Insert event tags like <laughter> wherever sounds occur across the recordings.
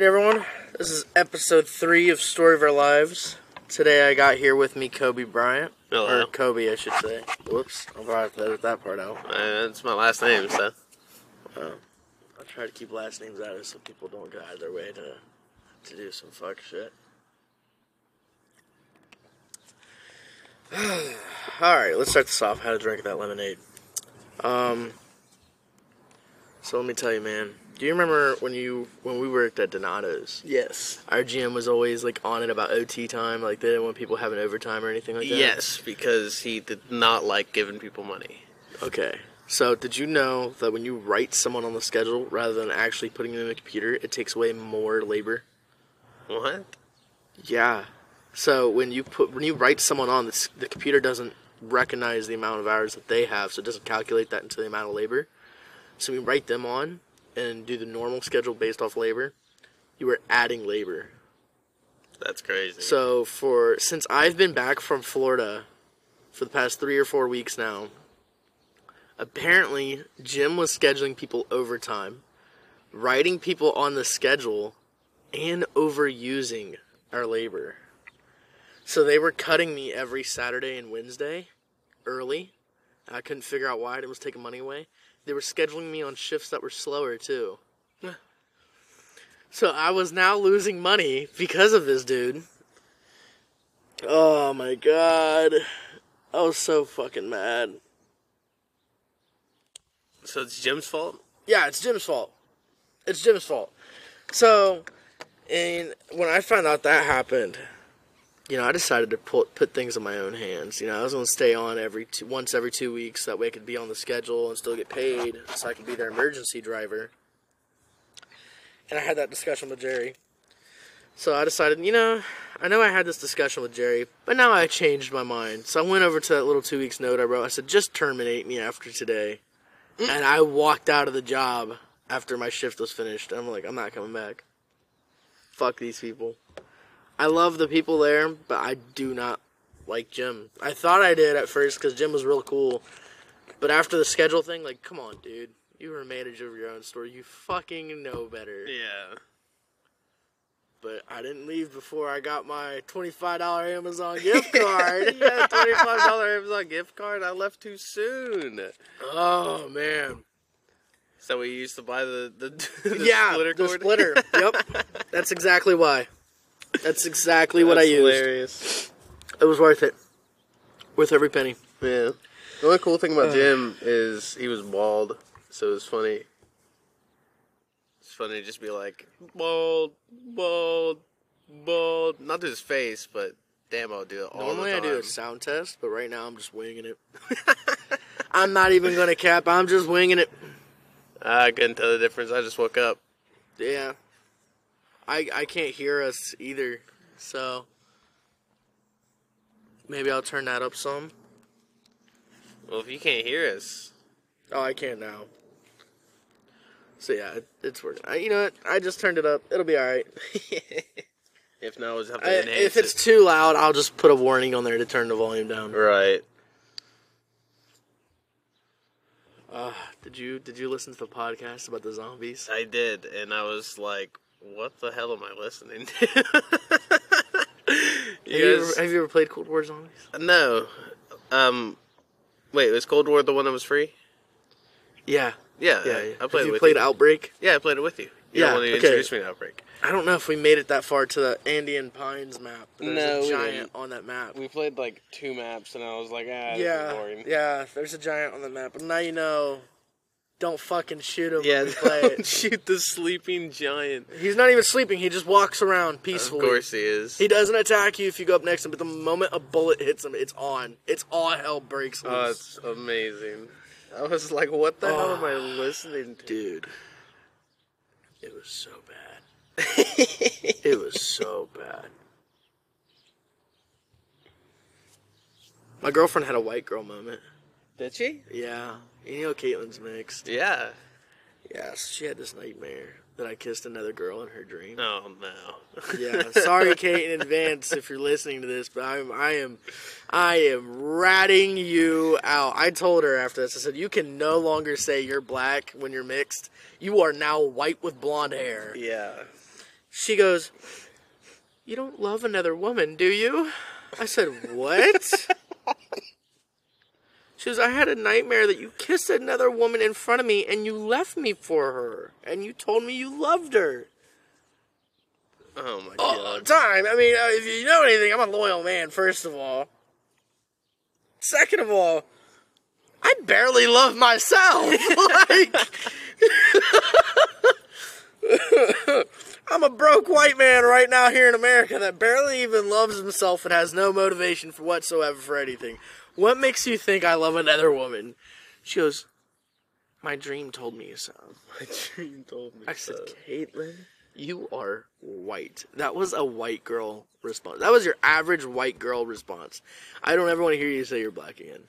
right, everyone. This is episode three of Story of Our Lives. Today I got here with me Kobe Bryant. Hello. Or Kobe, I should say. Whoops. I'll to edit that part out. Uh, that's my last name, so. I'll try to keep last names out of it so people don't out of their way to, to do some fuck shit. <sighs> Alright, let's start this off. How to drink that lemonade. Um, so let me tell you, man. Do you remember when you when we worked at Donato's? Yes. Our GM was always like on it about OT time, like they didn't want people having overtime or anything like that. Yes, because he did not like giving people money. Okay. So did you know that when you write someone on the schedule rather than actually putting it in the computer, it takes away more labor? What? Yeah. So when you put when you write someone on, the, the computer doesn't recognize the amount of hours that they have, so it doesn't calculate that into the amount of labor. So we write them on and do the normal schedule based off labor, you are adding labor. That's crazy. So for since I've been back from Florida for the past three or four weeks now, apparently Jim was scheduling people overtime, writing people on the schedule, and overusing our labor. So they were cutting me every Saturday and Wednesday early. I couldn't figure out why it was taking money away. They were scheduling me on shifts that were slower too. So I was now losing money because of this dude. Oh my god. I was so fucking mad. so it's Jim's fault? Yeah, it's Jim's fault. It's Jim's fault. So, and when I found out that happened, you know, I decided to put put things in my own hands. You know, I was going to stay on every two, once every two weeks. That way, I could be on the schedule and still get paid, so I could be their emergency driver. And I had that discussion with Jerry. So I decided, you know, I know I had this discussion with Jerry, but now I changed my mind. So I went over to that little two weeks note I wrote. I said, just terminate me after today. And I walked out of the job after my shift was finished. I'm like, I'm not coming back. Fuck these people. I love the people there, but I do not like Jim. I thought I did at first because Jim was real cool. But after the schedule thing, like, come on, dude. You were a manager of your own store. You fucking know better. Yeah. But I didn't leave before I got my $25 Amazon <laughs> gift card. <laughs> yeah, twenty-five dollar Amazon gift card. I left too soon. oh, man. So we used to buy the the, <laughs> the yeah, splitter the cord. splitter. yep. That's exactly why. That's exactly what I used. Hilarious. It was worth it. Worth every penny. Yeah. The only cool thing about Jim is he was bald, so it was funny. It's funny to just be like bald, bald, bald. Not to his face, but damn, I'll do it all Normally I do a sound test, but right now I'm just winging it. <laughs> I'm not even gonna cap. I'm just winging it. I couldn't tell the difference. I just woke up. Yeah. I I can't hear us either, so maybe I'll turn that up some. Well, if you can't hear us, Oh, I can now. So yeah, it, it's working. I, you know what? I just turned it up. It'll be all right. <laughs> if not, we'll have I, enhance if it's it. too loud, I'll just put a warning on there to turn the volume down. right. Uh, did you did you listen to the podcast about the zombies? I did, and I was like, "What the hell am I listening to?" <laughs> Have you you, guys- ever, have you ever played Cold War Zombies? no. Um, wait, was Cold War the one that was free? Yeah, Yeah, yeah. I played have you played you. Outbreak? Yeah, I played it with you. Yeah, one who okay. introduced me to Outbreak. I don't know if we made it that far to the Andean Pines map. There's No, a giant on that map. We played like two maps, and I was like, ah, Yeah, boring. yeah. There's a giant on the map, but now you know. Don't fucking shoot him. Yeah, play <laughs> don't it. shoot the sleeping giant. He's not even sleeping. He just walks around peacefully. Of course he is. He doesn't attack you if you go up next to him, but the moment a bullet hits him, it's on. It's all hell breaks oh, loose. Oh, it's amazing. I was like, what the hell am I Oh. listening to? Dude, it was so bad. <laughs> it was so bad. My girlfriend had a white girl moment. Did she? Yeah. You know Caitlin's mixed. Yeah. Yes, she had this nightmare that I kissed another girl in her dream. Oh no. <laughs> Yeah, sorry, Kate, in advance if you're listening to this, but I'm, I am, I am ratting you out. I told her after this, I said, you can no longer say you're black when you're mixed. You are now white with blonde hair. Yeah. She goes, You don't love another woman, do you? I said, What? <laughs> She goes, I had a nightmare that you kissed another woman in front of me and you left me for her. And you told me you loved her. Oh my god. all the time. I mean, uh, if you know anything, I'm a loyal man, first of all. Second of all, I barely love myself. <laughs> like, <laughs> I'm a broke white man right now here in America that barely even loves himself and has no motivation for whatsoever for anything. What makes you think I love another woman? She goes, My dream told me so. <laughs> My dream told me so. I said, so. Caitlin, you are white. That was a white girl response. That was your average white girl response. I don't ever want to hear you say you're black again.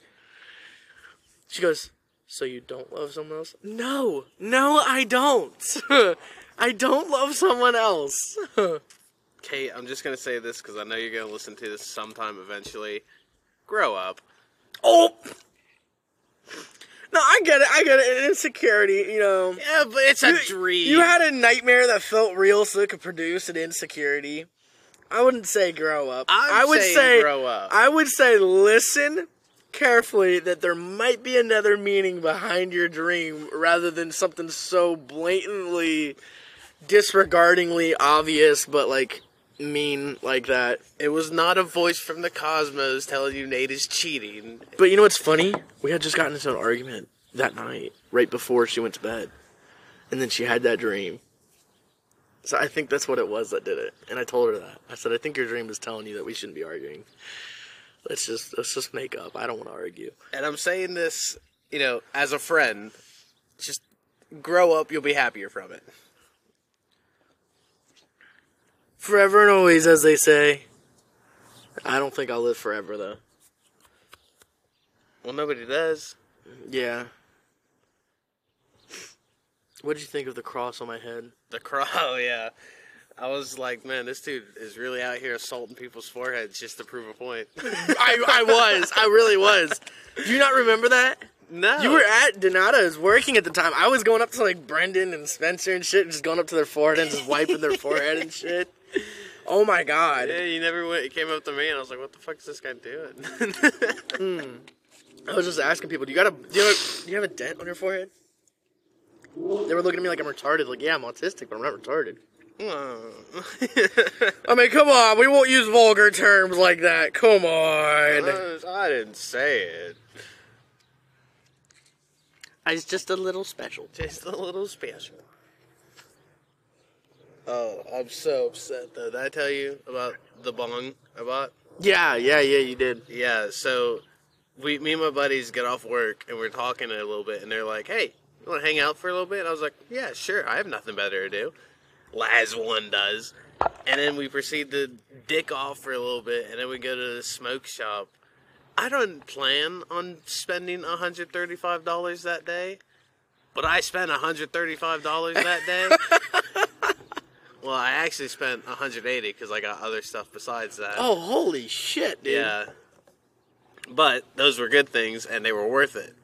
She goes, So you don't love someone else? No, no, I don't. <laughs> I don't love someone else. <laughs> Kate, I'm just gonna say this because I know you're gonna listen to this sometime eventually. Grow up. Oh! No, I get it. I get it. Insecurity, you know. Yeah, but it's a dream. You had a nightmare that felt real, so it could produce an insecurity. I wouldn't say grow up. I'm I would say grow up. I would say listen carefully that there might be another meaning behind your dream rather than something so blatantly disregardingly obvious but like mean like that. It was not a voice from the cosmos telling you Nate is cheating. But you know what's funny? We had just gotten into an argument that night, right before she went to bed. And then she had that dream. So I think that's what it was that did it. And I told her that. I said, I think your dream is telling you that we shouldn't be arguing. Let's just let's just make up. I don't want to argue. And I'm saying this, you know, as a friend. Just grow up, you'll be happier from it. Forever and always, as they say. I don't think I'll live forever though. Well, nobody does. Yeah. What did you think of the cross on my head? The crow, <laughs> oh, yeah. I was like, man, this dude is really out here assaulting people's foreheads just to prove a point. <laughs> I, I was. I really was. Do you not remember that? no, You were at Donato's working at the time. I was going up to like Brendan and Spencer and shit, and just going up to their forehead and just wiping their forehead and shit. <laughs> Oh my god. Yeah, you never went. You came up to me, and I was like, "What the fuck is this guy doing?" <laughs> Hmm. I was just asking people, do you got a do you have a, do you have a dent on your forehead? They were looking at me like I'm retarded. Like, yeah, I'm autistic, but I'm not retarded. Hmm. I mean, come on, we won't use vulgar terms like that. Come on. I didn't say it. It's just a little special. Just a little special. Oh, I'm so upset though. Did I tell you about the bong I bought? Yeah, yeah, yeah, you did. Yeah, so we, me and my buddies get off work and we're talking a little bit, and they're like, "Hey, you want to hang out for a little bit?" And I was like, "Yeah, sure. I have nothing better to do." As one does. And then we proceed to dick off for a little bit, and then we go to the smoke shop. I don't plan on spending $135 that day, but I spent $135 that day. <laughs> well, I actually spent 180 because I got other stuff besides that. Oh, holy shit, dude. Yeah. But those were good things and they were worth it.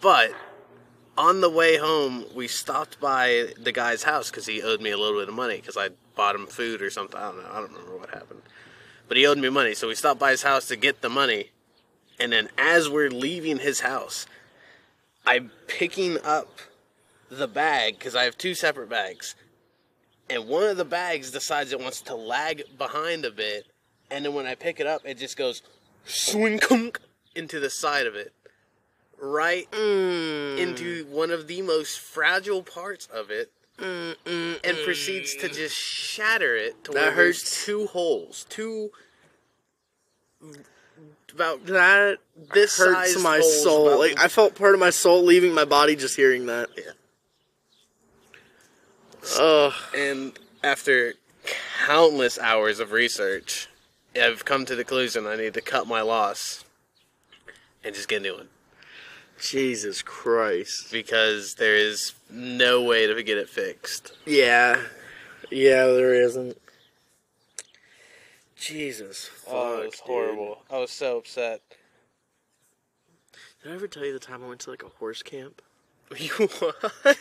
But on the way home, we stopped by the guy's house because he owed me a little bit of money because I bought him food or something. I don't know. I don't remember what happened. But he owed me money. So we stopped by his house to get the money. And then as we're leaving his house, I'm picking up the bag because I have two separate bags. And one of the bags decides it wants to lag behind a bit. And then when I pick it up, it just goes swing kunk into the side of it. Right Mm. into one of the most fragile parts of it. Mm, mm, And proceeds to just shatter it to That where hurts. two holes. Two about that this hurts my soul. about- Like I felt part of my soul leaving my body just hearing that. Yeah. Ugh. And after countless hours of research, I've come to the conclusion I need to cut my loss and just get a new one. Jesus Christ. Because there is no way to get it fixed. Yeah. Yeah, there isn't. Jesus. Oh, fuck, Oh, it was dude. horrible. I was so upset. Did I ever tell you the time I went to like a horse camp? <laughs> You what?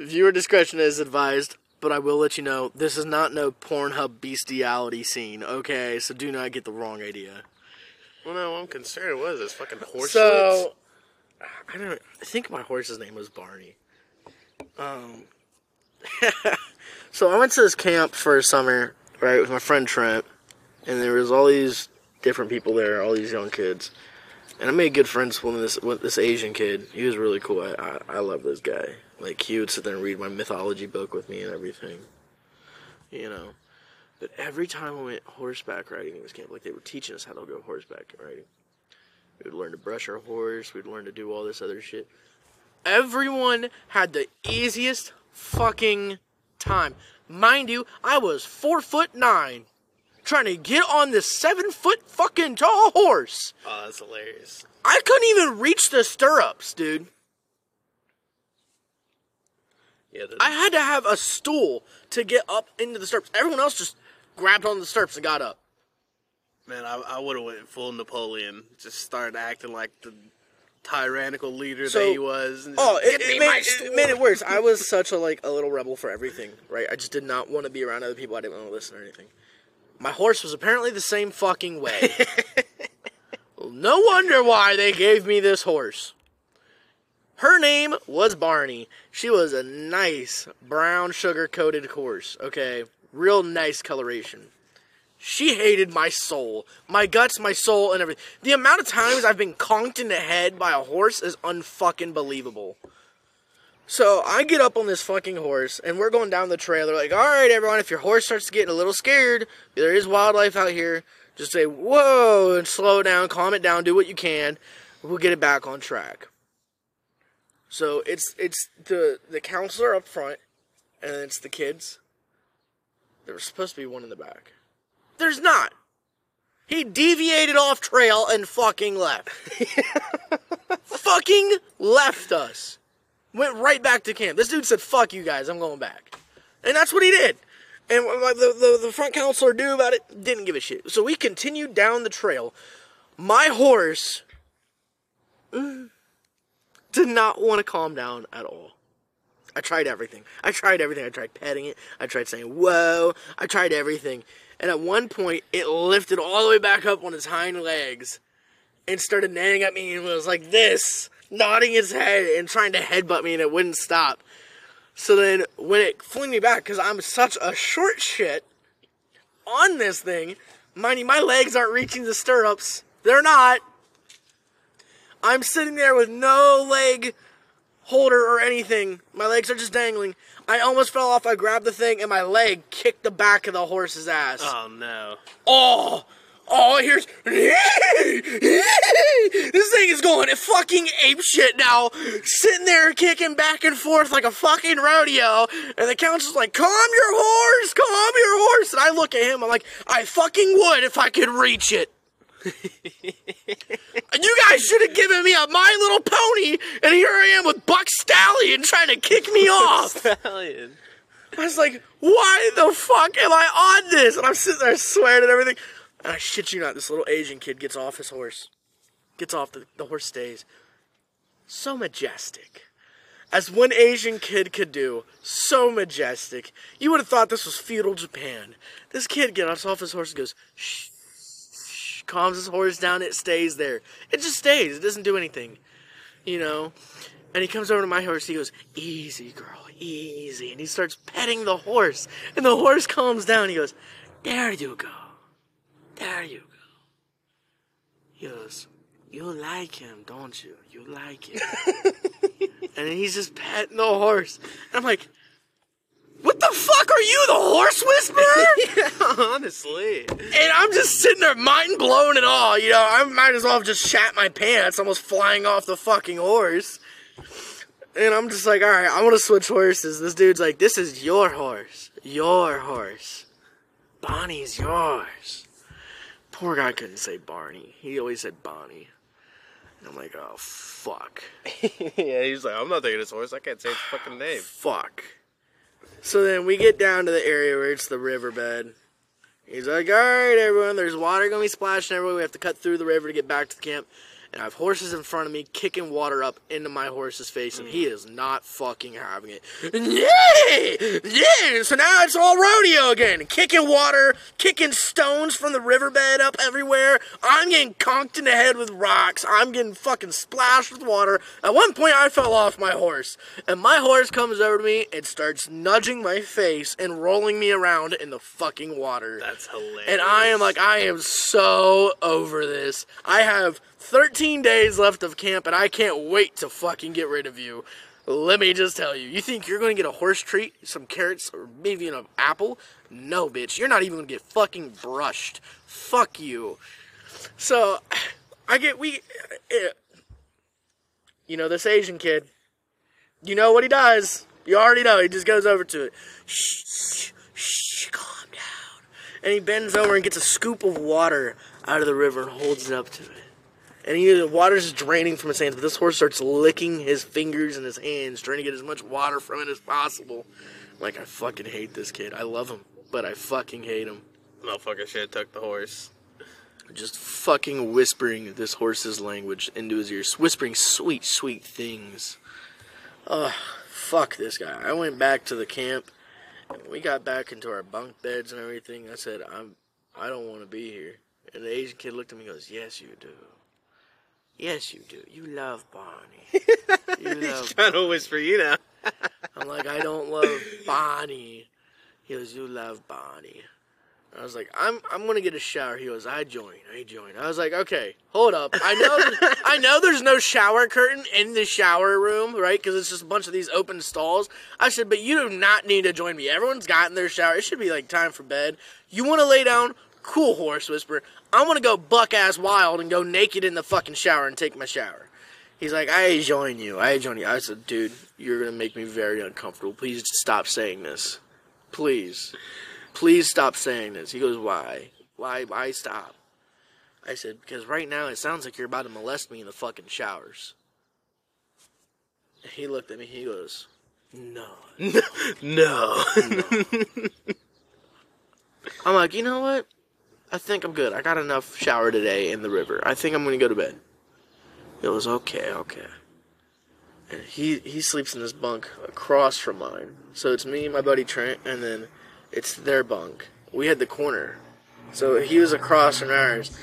Viewer discretion is advised. but I will let you know this is not no Pornhub bestiality scene. Okay, so do not get the wrong idea. Well, no, I'm concerned. What is this fucking horse? So, I don't. I think my horse's name was Barney. Um. <laughs> so I went to this camp for a summer, right, with my friend Trent, and there was all these different people there, all these young kids, and I made good friends with this with this Asian kid. He was really cool. I I, I love this guy. Like he would sit there and read my mythology book with me and everything. You know. But every time we went horseback riding in this camp, like they were teaching us how to go horseback riding. We'd learn to brush our horse. We'd learn to do all this other shit. Everyone had the easiest fucking time. Mind you, I was four foot nine, trying to get on this seven foot fucking tall horse. Oh, that's hilarious. I couldn't even reach the stirrups, dude. Yeah, I had to have a stool to get up into the stirrups. Everyone else just grabbed on the stirrups and got up. man, I, I would have went full Napoleon. Just started acting like the tyrannical leader So- that he was. Oh, it, it, made, it made it worse. I was <laughs> such a like a little rebel for everything, right? I just did not want to be around other people. I didn't want to listen or anything. My horse was apparently the same fucking way. <laughs> No wonder why they gave me this horse. Her name was Barney. She was a nice brown sugar coated horse. Okay, real nice coloration. She hated my soul, my guts, my soul, and everything. The amount of times I've been conked in the head by a horse is unfucking believable. So I get up on this fucking horse, and we're going down the trail. They're like, "All right, everyone, if your horse starts getting a little scared, there is wildlife out here. Just say whoa and slow down, calm it down, do what you can. We'll get it back on track." So it's it's the the counselor up front, and it's the kids. There was supposed to be one in the back. There's not. He deviated off trail and fucking left. <laughs> fucking left us. Went right back to camp. This dude said, "Fuck you guys, I'm going back," and that's what he did. And the, the the front counselor knew about it. Didn't give a shit. So we continued down the trail. My horse mm, did not want to calm down at all. I tried everything. I tried everything. I tried petting it. I tried saying whoa. I tried everything. And at one point, it lifted all the way back up on its hind legs and started neighing at me and was like this, nodding its head and trying to headbutt me, and it wouldn't stop. So then, when it flung me back, because I'm such a short shit on this thing, mind you, my legs aren't reaching the stirrups. They're not. I'm sitting there with no leg holder or anything. My legs are just dangling. I almost fell off. I grabbed the thing and my leg kicked the back of the horse's ass. Oh no. Oh, oh, here's this thing is going fucking ape shit now, sitting there kicking back and forth like a fucking rodeo, and the counselor's like, "Calm your horse, calm your horse," and I look at him, I'm like, "I fucking would if I could reach it." <laughs> you guys should have given me a My Little Pony, and here I am with Buck Stallion trying to kick me off. Stallion. I was like, why the fuck am I on this? And I'm sitting there swearing and everything. And I shit you not, this little Asian kid gets off his horse. Gets off, the, the horse stays. So majestic. As one Asian kid could do. So majestic. You would have thought this was feudal Japan. This kid gets off his horse and goes, shh, shh, calms his horse down, it stays there. It just stays, it doesn't do anything. You know? And he comes over to my horse. He goes, "Easy, girl, easy." And he starts petting the horse. And the horse calms down. He goes, "There you go, there you go." He goes, "You like him, don't you? You like him." <laughs> and he's just petting the horse. And I'm like, "What the fuck are you, the horse whisperer?" <laughs> Honestly. And I'm just sitting there, mind blown and all. You know, I might as well have just shat my pants, almost flying off the fucking horse. And I'm just like, all right, I want to switch horses. This dude's like, this is your horse, your horse. Bonnie's yours. Poor guy couldn't say Barney. He always said Bonnie. And I'm like, oh fuck, <laughs> yeah, he's like, I'm not taking this horse. I can't say its fucking name. fuck. So then we get down to the area where it's the riverbed. He's like, all right, everyone, there's water gonna be splashing everywhere. We have to cut through the river to get back to the camp. And I have horses in front of me kicking water up into my horse's face, and he mm. is not fucking having it. Yeah, yeah. So now it's all rodeo again, kicking water, kicking stones from the riverbed up everywhere. I'm getting conked in the head with rocks. I'm getting fucking splashed with water. At one point, I fell off my horse, and my horse comes over to me and starts nudging my face and rolling me around in the fucking water. That's hilarious. And I am like, I am so over this. I have 13 days left of camp, and I can't wait to fucking get rid of you. Let me just tell you. You think you're gonna get a horse treat, some carrots, or maybe an apple? No, bitch. You're not even gonna get fucking brushed. Fuck you. So, I get we. eh, You know this Asian kid. You know what he does. You already know. He just goes over to it. Shh, shh, shh, calm down. And he bends over and gets a scoop of water out of the river and holds it up to it. And he, the water's just draining from his hands, but this horse starts licking his fingers and his hands, trying to get as much water from it as possible. Like, I fucking hate this kid. I love him, but I fucking hate him. Motherfucker should have took the horse. Just fucking whispering this horse's language into his ears, whispering sweet, sweet things. Ugh, fuck this guy. I went back to the camp. And we got back into our bunk beds and everything. I said, I'm, I don't want to be here. And the Asian kid looked at me and goes, Yes, you do. Yes, you do. You love Barney. <laughs> You love. Trying to whisper you now. <laughs> I'm like, I don't love Bonnie. He goes, You love Bonnie. I was like, I'm I'm gonna get a shower. He goes, I join, I join. I was like, okay, hold up. I know I know there's no shower curtain in the shower room, right? Because it's just a bunch of these open stalls. I said, but you do not need to join me. Everyone's gotten their shower. It should be like time for bed. You want to lay down? Cool, horse whisperer. I want to go buck ass wild and go naked in the fucking shower and take my shower. He's like, I join you. I join you. I said, dude, you're gonna make me very uncomfortable. Please stop saying this. Please. Please stop saying this. He goes, Why? Why why stop? I said, Because right now it sounds like you're about to molest me in the fucking showers. He looked at me, he goes, No. <laughs> No. <laughs> I'm like, you know what? I think I'm good. I got enough shower today in the river. I think I'm gonna go to bed. He goes, Okay, okay. And he he sleeps in this bunk across from mine. So it's me, my buddy Trent, and then it's their bunk. We had the corner. So he was across from ours.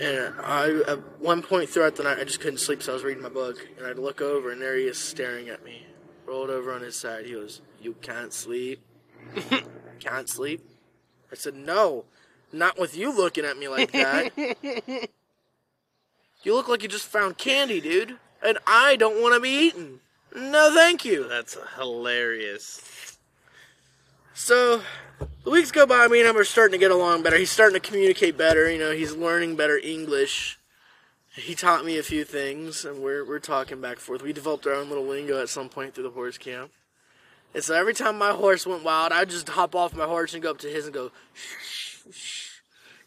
And I, at one point throughout the night, I just couldn't sleep, so I was reading my book. And I'd look over, and there he is staring at me. Rolled over on his side. He goes, You can't sleep? <laughs> can't sleep? I said, No, not with you looking at me like that. <laughs> you look like you just found candy, dude. And I don't want to be eaten. No, thank you. That's hilarious. So the weeks go by. Me and him are starting to get along better. He's starting to communicate better. You know, he's learning better English. He taught me a few things, and we're we're talking back and forth. We developed our own little lingo at some point through the horse camp. And so every time my horse went wild, I'd just hop off my horse and go up to his and go, shh, shh.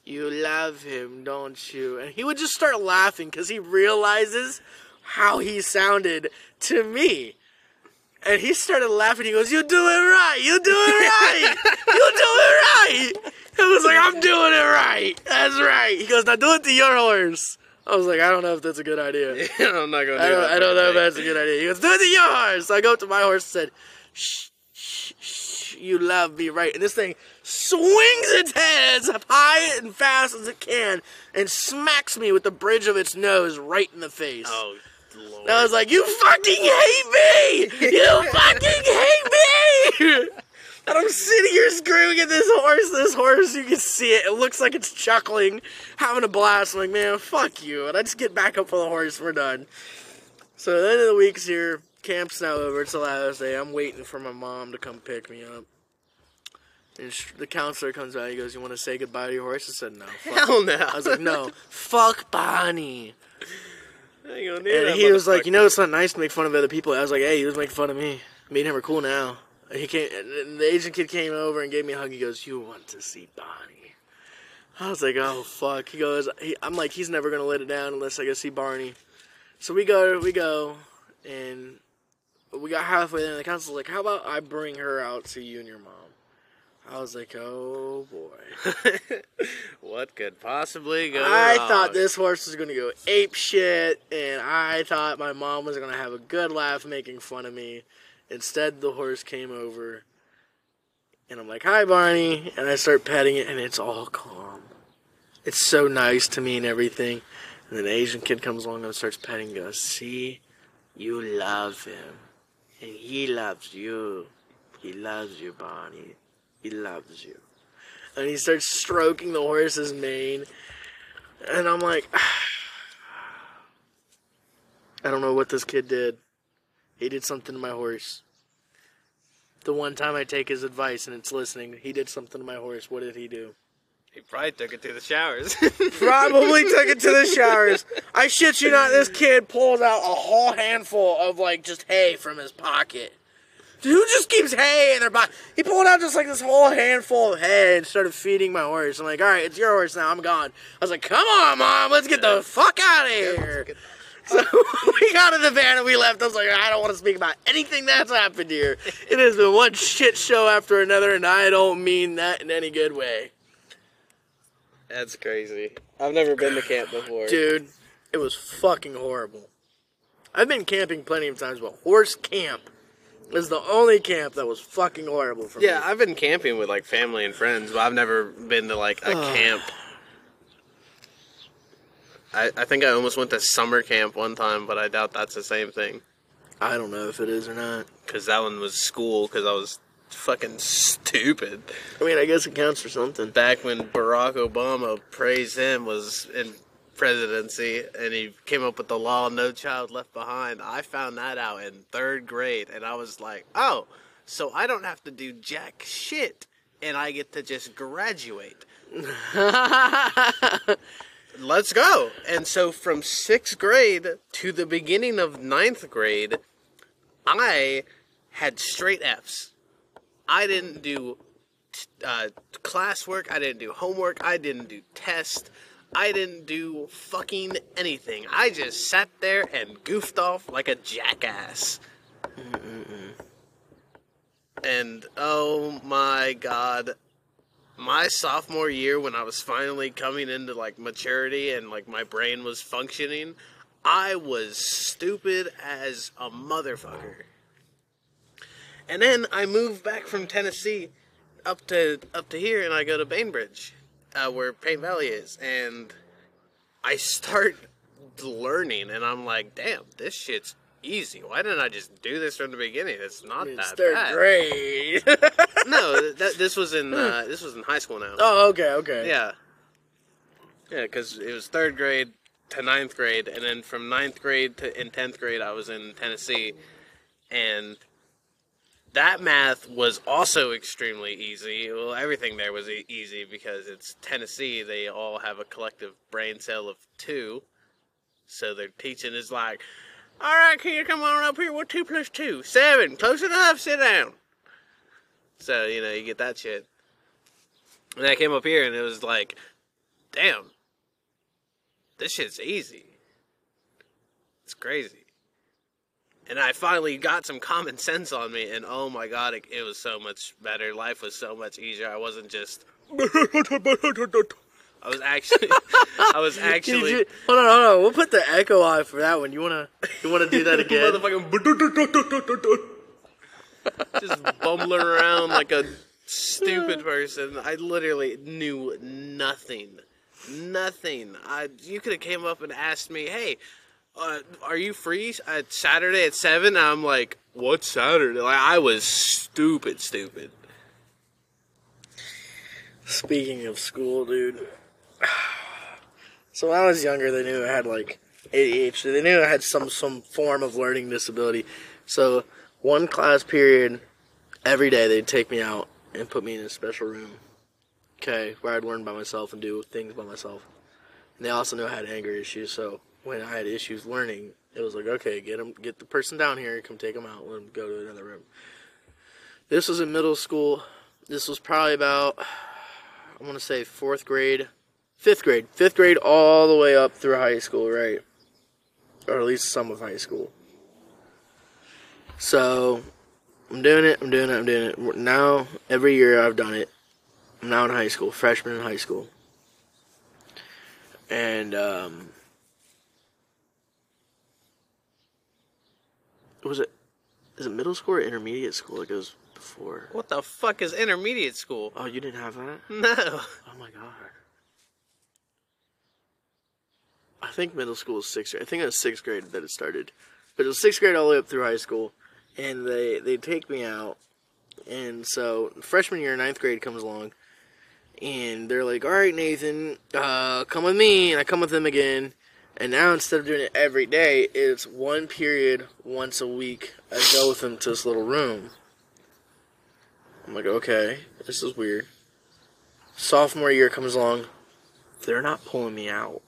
You love him, don't you? And he would just start laughing because he realizes how he sounded to me. And he started laughing. He goes, "You do it right. You do it right. you do it right." I was like, "I'm doing it right. That's right." He goes, "Now do it to your horse." I was like, "I don't know if that's a good idea. <laughs> I'm not gonna. Do I don't, I don't know if that's a good idea." He goes, "Do it to your horse." So I go up to my horse and said, "Shh, shh, shh. You love me, right?" And this thing swings its head as high and fast as it can and smacks me with the bridge of its nose right in the face. Oh, Lord. And I was like, "You fucking hate me! You <laughs> fucking hate me!" And I'm sitting here screaming at this horse. This horse, you can see it. It looks like it's chuckling, having a blast. I'm like, man, fuck you. And I just get back up on the horse. We're done. So the end of the week's here. Camp's now over. It's the last day. I'm waiting for my mom to come pick me up. And the counselor comes out. He goes, "You want to say goodbye to your horse?" I said, "No." Fuck. Hell no. I was like, "No, fuck Bonnie." I ain't gonna need And he was like, you know, it's not nice to make fun of other people. I was like, hey, he was making fun of me. Me and him are cool now. He came, and the Asian kid came over and gave me a hug. He goes, you want to see Bonnie? I was like, oh fuck. He goes, he, I'm like, he's never gonna let it down unless I go see Barney. So we go, we go, and we got halfway there, and the counselor's like, how about I bring her out to you and your mom? I was like, oh boy. <laughs> what could possibly go I wrong? thought this horse was gonna go ape shit, and I thought my mom was gonna have a good laugh making fun of me. Instead, the horse came over, and I'm like, "Hi, Barney," and I start petting it, and it's all calm. It's so nice to me and everything. And then the Asian kid comes along and starts petting, and goes, "See, you love him, and he loves you. He loves you, Barney. He loves you." And he starts stroking the horse's mane. And I'm like, <sighs> I don't know what this kid did. He did something to my horse. The one time I take his advice and it's listening, he did something to my horse. What did he do? He probably took it to the showers. <laughs> Probably took it to the showers. I shit you not, this kid pulls out a whole handful of like just hay from his pocket. Who just keeps hay in their pocket? He pulled out just like this whole handful of hay and started feeding my horse. I'm like, all right, it's your horse now. I'm gone. I was like, come on, mom, let's get the fuck out of here. <laughs> So we got in the van and we left. I was like, I don't want to speak about anything that's happened here. It has been one shit show after another, and I don't mean that in any good way. That's crazy. I've never been to camp before. Dude, it was fucking horrible. I've been camping plenty of times, but horse camp is the only camp that was fucking horrible for me. Yeah, me. I've been camping with like family and friends, but I've never been to like a camp. I, I think I almost went to summer camp one time, but I doubt that's the same thing. I don't know if it is or not. Because that one was school, because I was fucking stupid. I mean, I guess it counts for something. Back when Barack Obama, praised him, was in presidency and he came up with the law no child left behind, I found that out in third grade and I was like, oh, so I don't have to do jack shit and I get to just graduate. <laughs> Let's go. And so from sixth grade to the beginning of ninth grade, I had straight F's. I didn't do uh, classwork. I didn't do homework. I didn't do tests. I didn't do fucking anything. I just sat there and goofed off like a jackass. And oh my god, my sophomore year when I was finally coming into like maturity and like my brain was functioning, I was stupid as a motherfucker. And then I moved back from Tennessee up to up to here, and I go to Bainbridge, uh, where Paint Valley is, and I start learning, and I'm like, damn, this shit's easy. Why didn't I just do this from the beginning? It's not It's that third bad. grade. <laughs> No, that, this was in uh, this was in high school now. oh, okay, okay. Yeah, yeah, because it was third grade to ninth grade, and then from ninth grade to in tenth grade, I was in Tennessee, and that math was also extremely easy. Well, everything there was e- easy because it's Tennessee. They all have a collective brain cell of two, so their teaching is like, "All right, kid, come on up here. What two plus two? Seven. Close enough. Sit down." So you know you get that shit. And I came up here and it was like, damn, this shit's easy. It's crazy. And I finally got some common sense on me, and oh my god, it, it was so much better. Life was so much easier. I wasn't just. I was actually. I was <laughs> actually. you- hold on, hold on. We'll put the echo on for that one. You wanna, you wanna do that <laughs> again? Motherfucking. <laughs> just bumbling around like a stupid person. I literally knew nothing. Nothing. I you could have came up and asked me, "Hey, uh, are you free at Saturday at 7? I'm like, "What Saturday?" Like I was stupid, stupid. Speaking of school, dude. <sighs> So when I was younger, they knew I had like ADHD. They knew I had some some form of learning disability. So one class period, every day they'd take me out and put me in a special room. Okay, where I'd learn by myself and do things by myself. And they also knew I had anger issues. So when I had issues learning, it was like, okay, get them, get the person down here, come take them out, let them go to another room. This was in middle school. This was probably about I want to say fourth grade, fifth grade, fifth grade, all the way up through high school, right? Or at least some of high school. So I'm doing it, I'm doing it, I'm doing it. Now, every year I've done it. I'm now in high school, freshman in high school. And um was it is it middle school or intermediate school that goes before? What the fuck is intermediate school? Oh, you didn't have that? No. Oh my god. I think middle school is sixth grade. I think it was sixth grade that it started. But it was sixth grade all the way up through high school. And they they take me out. And so freshman year, ninth grade comes along. And they're like, Alright, Nathan, uh, come with me and I come with them again. And now instead of doing it every day, it's one period once a week. I go with them to this little room. I'm like, okay, this is weird sophomore year comes along, they're not pulling me out.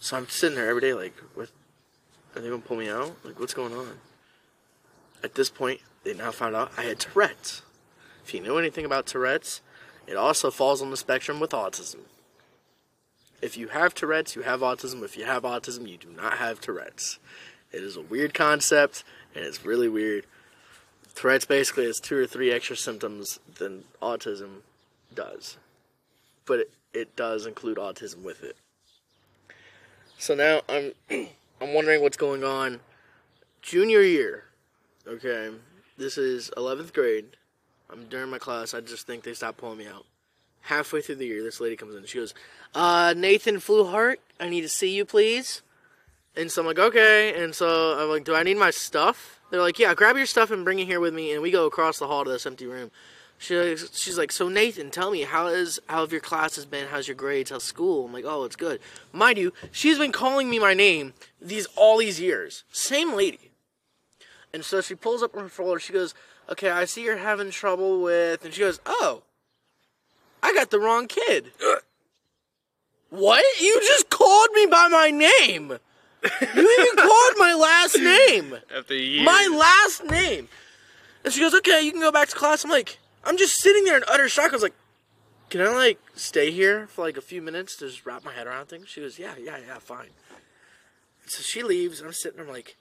So I'm sitting there every day, like, what? Are they gonna pull me out? Like, what's going on? At this point, they now found out I had Tourette's. If you know anything about Tourette's, it also falls on the spectrum with autism. If you have Tourette's, you have autism. If you have autism, you do not have Tourette's. It is a weird concept, and it's really weird. Tourette's basically has two or three extra symptoms than autism does, but it, it does include autism with it. So now I'm <clears throat> I'm wondering what's going on. Junior year, okay. This is 11th grade. I'm during my class. I just think they stopped pulling me out. Halfway through the year, this lady comes in. She goes, "Uh, Nathan Fluhart, I need to see you, please." And so I'm like, "Okay." And so I'm like, "Do I need my stuff?" They're like, yeah, grab your stuff and bring it here with me, and we go across the hall to this empty room. She, she's like, so Nathan, tell me how is how have your classes been? How's your grades? How's school? I'm like, oh, it's good. Mind you, she's been calling me my name these all these years. Same lady. And so she pulls up her folder. She goes, okay, I see you're having trouble with, and she goes, oh, I got the wrong kid. what? You just called me by my name. You even <laughs> called my last name. After years. My last name. And she goes, okay, you can go back to class. I'm like, I'm just sitting there in utter shock. I was like, can I like stay here for like a few minutes to just wrap my head around things? She goes, yeah, yeah, yeah, fine. So she leaves. And I'm sitting there, I'm like,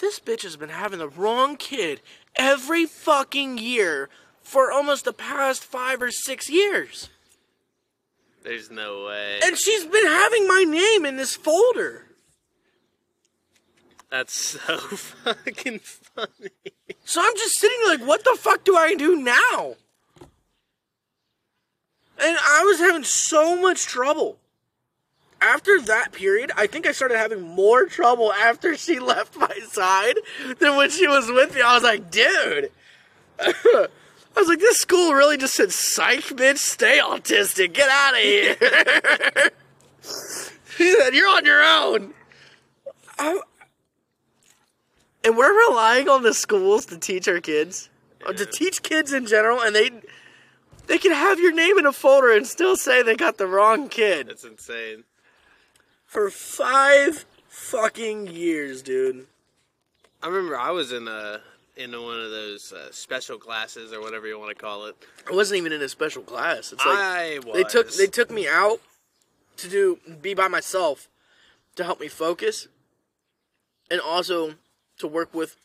this bitch has been having the wrong kid every fucking year for almost the past five or six years. There's no way. And she's been having my name in this folder. That's so <laughs> fucking funny. So I'm just sitting there like, what the fuck do I do now? And I was having so much trouble. After that period, I think I started having more trouble after she <laughs> left my side than when she was with me. I was like, dude. <laughs> I was like, this school really just said, psych, bitch, stay autistic, get out of here. <laughs> she said, you're on your own. I, and we're relying on the schools to teach our kids, uh, to teach kids in general, and they they can have your name in a folder and still say they got the wrong kid That's insane. for five fucking years, dude. I remember I was in a in one of those uh, special classes or whatever you want to call it. I wasn't even in a special class. It's like I was. they took they took me out to do be by myself to help me focus, and also to work with.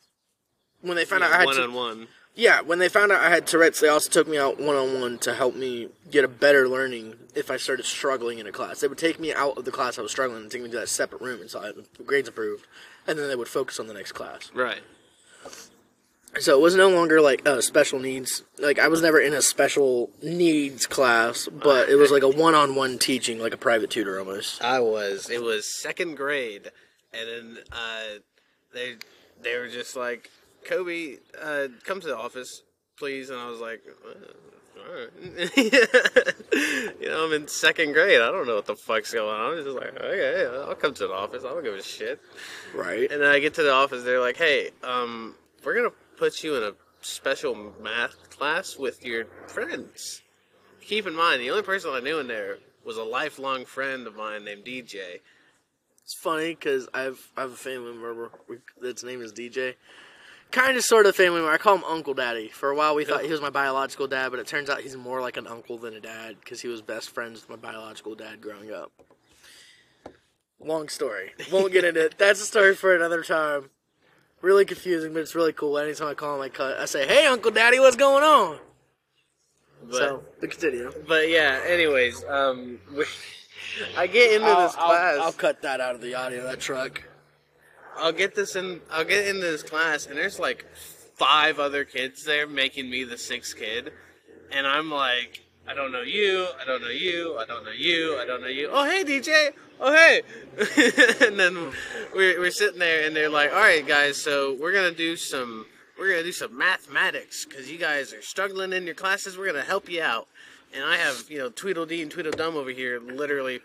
When they found out I had one on one. Yeah, when they found out I had Tourette's, they also took me out one on one to help me get a better learning if I started struggling in a class. They would take me out of the class I was struggling and take me to that separate room until I grades improved, and then they would focus on the next class. Right. So it was no longer like uh, special needs. Like I was never in a special needs class, but it was like a one on one teaching, like a private tutor almost. I was. It was second grade, and then uh, they they were just like, Kobe, uh, come to the office, please. And I was like, uh, all right. <laughs> you know, I'm in second grade. I don't know what the fuck's going on. I was just like, okay, I'll come to the office. I don't give a shit. Right. And then I get to the office. They're like, hey, um, we're gonna put you in a special math class with your friends. Keep in mind, the only person I knew in there was a lifelong friend of mine named DJ. It's funny because I've I have a family member that's name is DJ. Kind of, sort of family member. I call him Uncle Daddy. For a while, we thought he was my biological dad, but it turns out he's more like an uncle than a dad because he was best friends with my biological dad growing up. Long story. Won't get into it. That's a story for another time. Really confusing, but it's really cool. Anytime I call him, I, cut, I say, "Hey, Uncle Daddy, what's going on?" But, so, but continue. but yeah. Anyways, um, we, I get into I'll, this class. I'll, I'll cut that out of the audio. That truck. I'll get this in. I'll get into this class, and there's like five other kids there, making me the sixth kid, and I'm like, I don't know you, I don't know you, I don't know you, I don't know you. Oh hey DJ, oh hey, <laughs> and then we're we're sitting there, and they're like, all right guys, so we're gonna do some. We're gonna do some mathematics because you guys are struggling in your classes. We're gonna help you out, and I have you know Tweedledee and Tweedledum over here, literally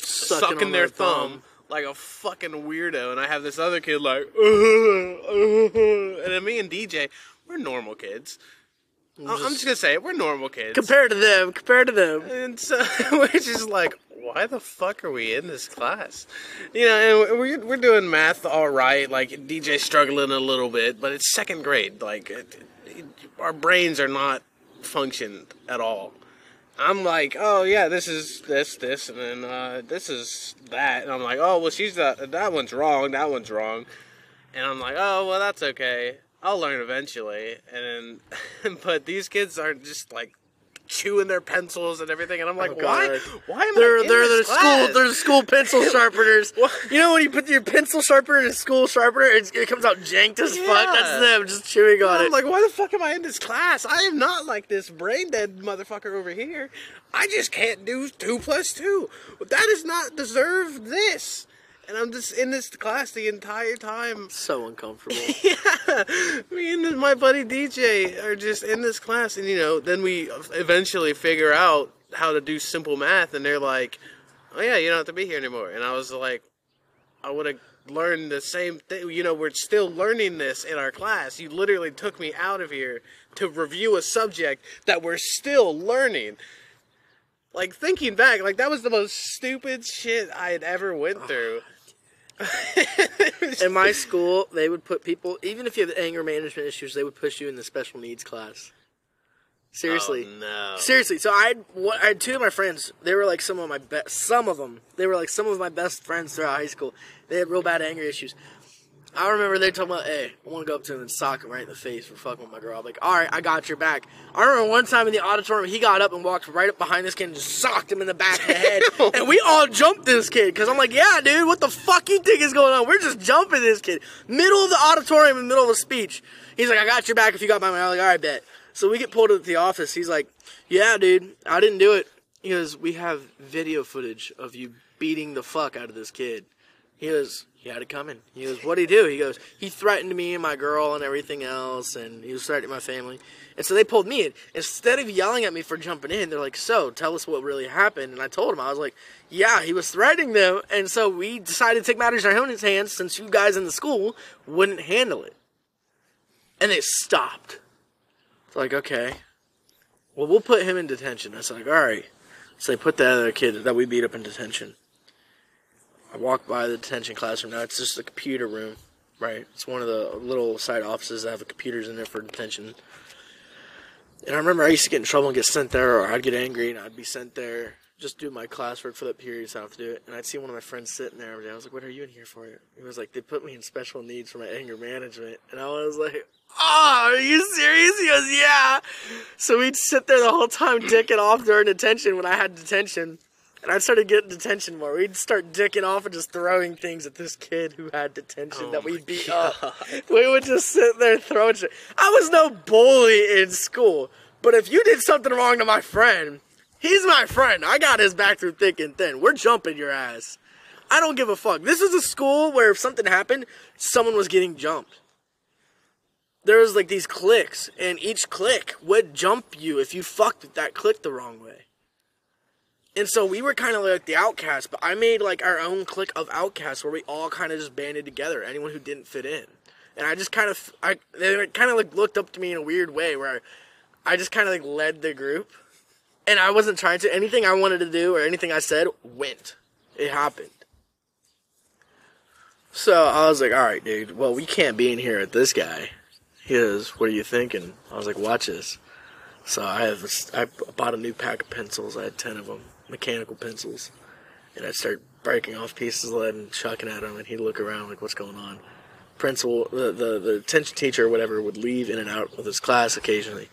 sucking, on their thumb, thumb. like a fucking weirdo, and I have this other kid like, <laughs> and then me and DJ, we're normal kids. I'm just gonna say it, we're normal kids. Compared to them, compared to them. and so <laughs> we're just like, why the fuck are we in this class? You know, and we're we're doing math all right. Like DJ struggling a little bit, but it's second grade. Like it, it, our brains are not functioned at all. I'm like, oh yeah, this is this, this, and then uh, this is that, and I'm like, oh well, she's that that one's wrong, that one's wrong, and I'm like, oh well, that's okay, I'll learn eventually, and then, <laughs> but these kids are just like chewing their pencils and everything, and I'm like, Oh, why, God. why am They're I in they're the school they're the school pencil <laughs> sharpeners. You know when you put your pencil sharpener in a school sharpener, it's, it comes out janked as fuck. Yeah. That's them just chewing on it. I'm it. like, why the fuck am I in this class? I am not like this brain dead motherfucker over here. I just can't do two plus two. That does not deserve this. And I'm just in this class the entire time. so uncomfortable. <laughs> Yeah, me and my buddy DJ are just in this class, and you know, then we eventually figure out how to do simple math, and they're like, "Oh yeah, you don't have to be here anymore." And I was like, "I would have learned the same thing. You know, we're still learning this in our class. You literally took me out of here to review a subject that we're still learning." Like thinking back, like that was the most stupid shit I had ever went through. <sighs> <laughs> <laughs> in my school, they would put people, even if you have anger management issues, they would push you in the special needs class. Seriously. Oh, no. Seriously, so I had, one- I had two of my friends. They were like some of my best. Some of them. They were like some of my best friends throughout high school. They had real bad anger issues. I remember they talking about, "Hey, I want to go up to him and sock him right in the face for fucking with my girl." I'm like, "All right, I got your back." I remember one time in the auditorium, he got up and walked right up behind this kid and just socked him in the back of the head, <laughs> and we all jumped this kid because I'm like, "Yeah, dude, what the fuck you think is going on? We're just jumping this kid, middle of the auditorium, in the middle of a speech." He's like, "I got your back if you got my man." I'm like, "All right, bet." So we get pulled into the office. He's like, "Yeah, dude, I didn't do it." He goes, "We have video footage of you beating the fuck out of this kid." He goes, he had it coming. He goes, what'd he do? He goes, he threatened me and my girl and everything else, and he was threatening my family. And so they pulled me in. Instead of yelling at me for jumping in, they're like, so, tell us what really happened. And I told him, I was like, yeah, he was threatening them. And so we decided to take matters in our own hands since you guys in the school wouldn't handle it. And they stopped. It's like, okay. Well, we'll put him in detention. I was like, all right. So they put that other kid that we beat up in detention. I walk by the detention classroom now. It's just a computer room, right? It's one of the little side offices that have computers in there for detention. And I remember I used to get in trouble and get sent there, or I'd get angry and I'd be sent there, just do my classwork for that period, so I have to do it. And I'd see one of my friends sitting there every day. I was like, "What are you in here for?" He was like, "They put me in special needs for my anger management," and I was like. Oh, are you serious? He goes, yeah. So we'd sit there the whole time dicking off during detention when I had detention. And I started getting detention more. We'd start dicking off and just throwing things at this kid who had detention Oh that we beat God. up. We would just sit there throwing shit. I was no bully in school, but if you did something wrong to my friend, he's my friend. I got his back through thick and thin. We're jumping your ass. I don't give a fuck. This is a school where if something happened, someone was getting jumped. There was like these cliques, and each clique would jump you if you fucked that clique the wrong way. And so we were kind of like the outcasts, but I made like our own clique of outcasts where we all kind of just banded together, anyone who didn't fit in. And I just kind of, I they kind of like looked up to me in a weird way where I just kind of like led the group, and I wasn't trying to. Anything I wanted to do or anything I said went. It happened. So I was like, all right, dude. Well, we can't be in here with this guy. He goes, what are you thinking? I was like, watch this. So I have I bought a new pack of pencils. I had ten of them, mechanical pencils, and I'd start breaking off pieces of lead and chucking at him. And he'd look around like, "What's going on?" Principal, the the the attention teacher or whatever would leave in and out of his class occasionally,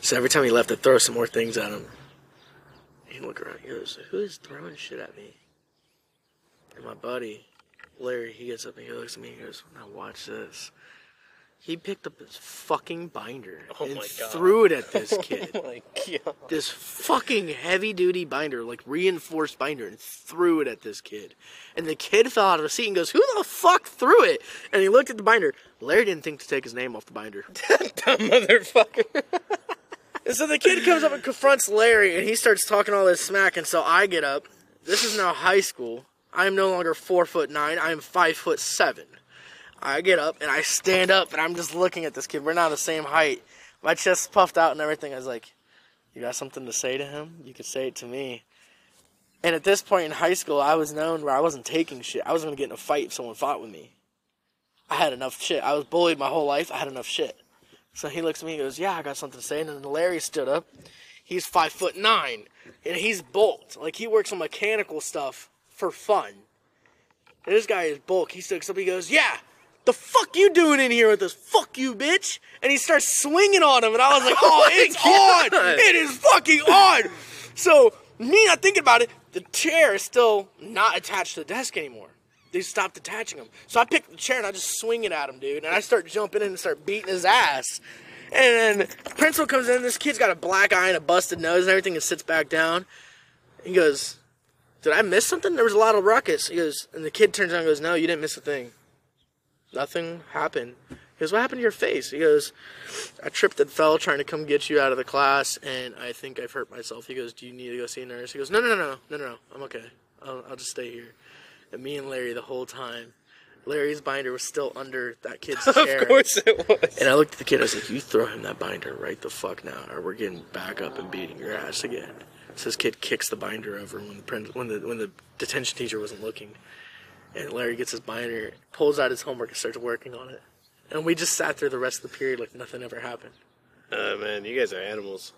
So every time he left, I'd throw some more things at him. He'd look around. He goes, "Who is throwing shit at me?" And my buddy, Larry, he gets up and he looks at me. and goes, "Now watch this." He picked up this fucking binder Oh and my God. threw it at this <laughs> kid. Oh my god. this fucking heavy duty binder, like reinforced binder, and threw it at this kid. And the kid fell out of the seat and goes, Who the fuck threw it? And he looked at the binder. Larry didn't think to take his name off the binder. <laughs> Dumb motherfucker. and so the kid comes up and confronts Larry, and he starts talking all this smack. And so I get up. This is now high school. I am no longer four foot nine. I am five foot seven. I get up and I stand up and I'm just looking at this kid. We're not the same height. My chest's puffed out and everything. I was like, You got something to say to him? You could say it to me. And at this point in high school, I was known where I wasn't taking shit. I was going to get in a fight if someone fought with me. I had enough shit. I was bullied my whole life. I had enough shit. So he looks at me and goes, Yeah, I got something to say. And then Larry stood up. He's five foot nine. And he's bulked. Like he works on mechanical stuff for fun. And this guy is bulk. He sticks up. He goes, "Yeah, the fuck you doing in here with this? Fuck you, bitch!" And he starts swinging on him. And I was like, "Oh, it's God. on! It is fucking on!" So me not thinking about it, the chair is still not attached to the desk anymore. They stopped attaching him. So I picked the chair and I just swing it at him, dude. And I start jumping in and start beating his ass. And then principal comes in. This kid's got a black eye and a busted nose and everything, and sits back down. He goes, "Did I miss something? There was a lot of ruckus." He goes, and the kid turns around and goes, "No, you didn't miss a thing. Nothing happened." He goes, "What happened to your face?" He goes, "I tripped and fell trying to come get you out of the class, and I think I've hurt myself." He goes, "Do you need to go see a nurse?" He goes, "No, no, no, no, no, no, no. I'm okay. I'll, I'll just stay here." And me and Larry the whole time. Larry's binder was still under that kid's <laughs> chair. Of course it was. And I looked at the kid. And I was like, "You throw him that binder right the fuck now, or we're getting back up and beating your ass again." So this kid kicks the binder over when the when the when the detention teacher wasn't looking, and Larry gets his binder, pulls out his homework, and starts working on it. And we just sat there the rest of the period like nothing ever happened. Oh man, you guys are animals.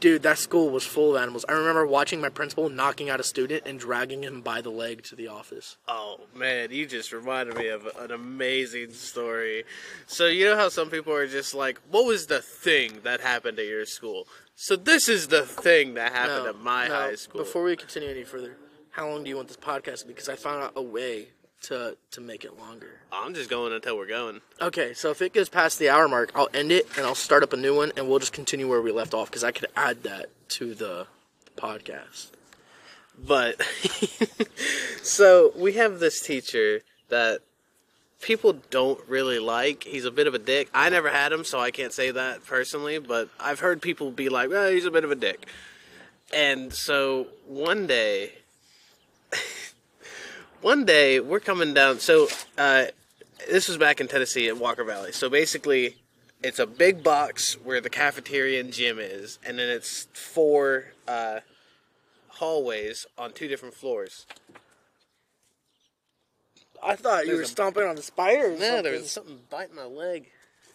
Dude, that school was full of animals. I remember watching my principal knocking out a student and dragging him by the leg to the office. Oh man, you just reminded me of an amazing story. So you know how some people are just like, "What was the thing that happened at your school?" So this is the thing that happened No, at my no, high school. Before we continue any further, how long do you want this podcast to be? Because I found out a way to to make it longer. I'm just going until we're going. Okay, so if it goes past the hour mark, I'll end it and I'll start up a new one, and we'll just continue where we left off because I could add that to the podcast. But <laughs> so we have this teacher that people don't really like. He's a bit of a dick. I never had him, so I can't say that personally, but I've heard people be like, "Well, he's a bit of a dick." And so one day <laughs> one day we're coming down so uh this was back in Tennessee at Walker Valley. So basically it's a big box where the cafeteria and gym is, and then it's four uh hallways on two different floors. I thought you There's were a- stomping on the spider. Or No, something. there was something biting my leg.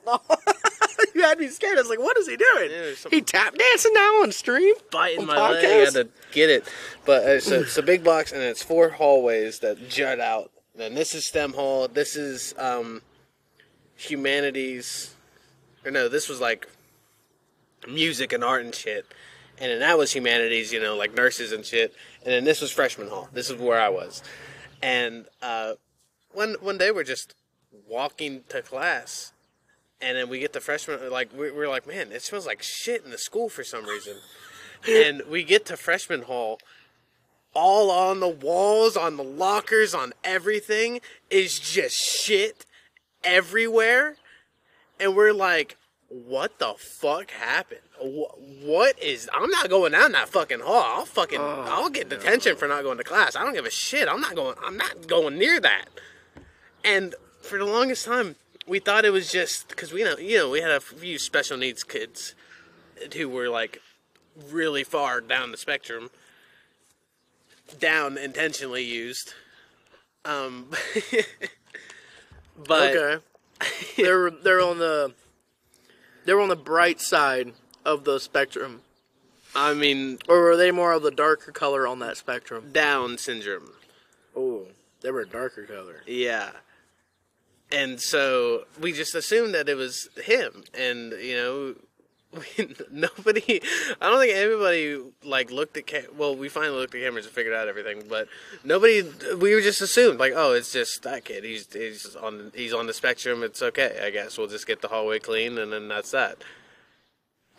<laughs> <laughs> you had me scared. I was like, "What is he doing? Yeah, he tap dancing now on stream." biting On my leg. I had to get it. But uh, so it's a big box, and it's four hallways that jut out. And this is STEM Hall. This is um, humanities. Or no, this was like music and art and shit. And then that was humanities, you know, like nurses and shit. And then this was freshman hall. This is where I was. And uh, one one day we're just walking to class, and then we get the freshman. Like we- we're like, man, it smells like shit in the school for some reason. <laughs> and we get to freshman hall. All on the walls, on the lockers, on everything is just shit everywhere. And we're like, what the fuck happened? What is? I'm not going down that fucking hall. I'll fucking, oh, I'll get detention for not going to class. I don't give a shit. I'm not going. I'm not going near that. And for the longest time, we thought it was just because we know, you know, we had a few special needs kids who were like really far down the spectrum, down intentionally used. Um, <laughs> but okay, <laughs> they're they're on the they're on the bright side of the spectrum, I mean, or were they more of the darker color on that spectrum? Down syndrome. Oh, they were a darker color. Yeah. And so we just assumed that it was him. And, you know, <laughs> we, nobody. I don't think anybody like looked at. Cam- well, we finally looked at cameras and figured out everything, but nobody. We were just assumed like, oh, it's just that kid. He's he's on he's on the spectrum. It's okay, I guess. We'll just get the hallway clean, and then that's that.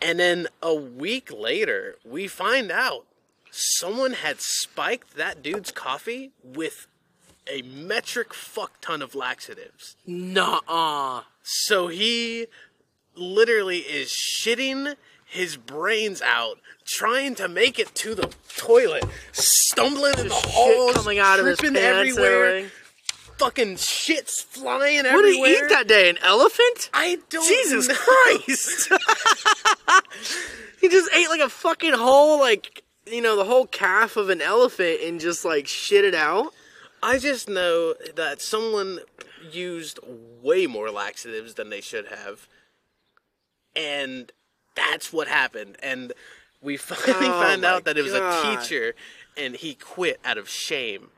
And then a week later, we find out someone had spiked that dude's coffee with a metric fuck ton of laxatives. Nuh-uh. So he literally is shitting his brains out trying to make it to the toilet, stumbling in the halls, coming out of his pants everywhere, everything. fucking shit's flying everywhere. What did he eat that day? An elephant? I don't Jesus know. Christ! <laughs> he just ate like a fucking whole, like you know, the whole calf of an elephant and just like shit it out. I just know that someone used way more laxatives than they should have. And that's what happened. And we <laughs> finally Oh found out that it was God. a teacher and he quit out of shame.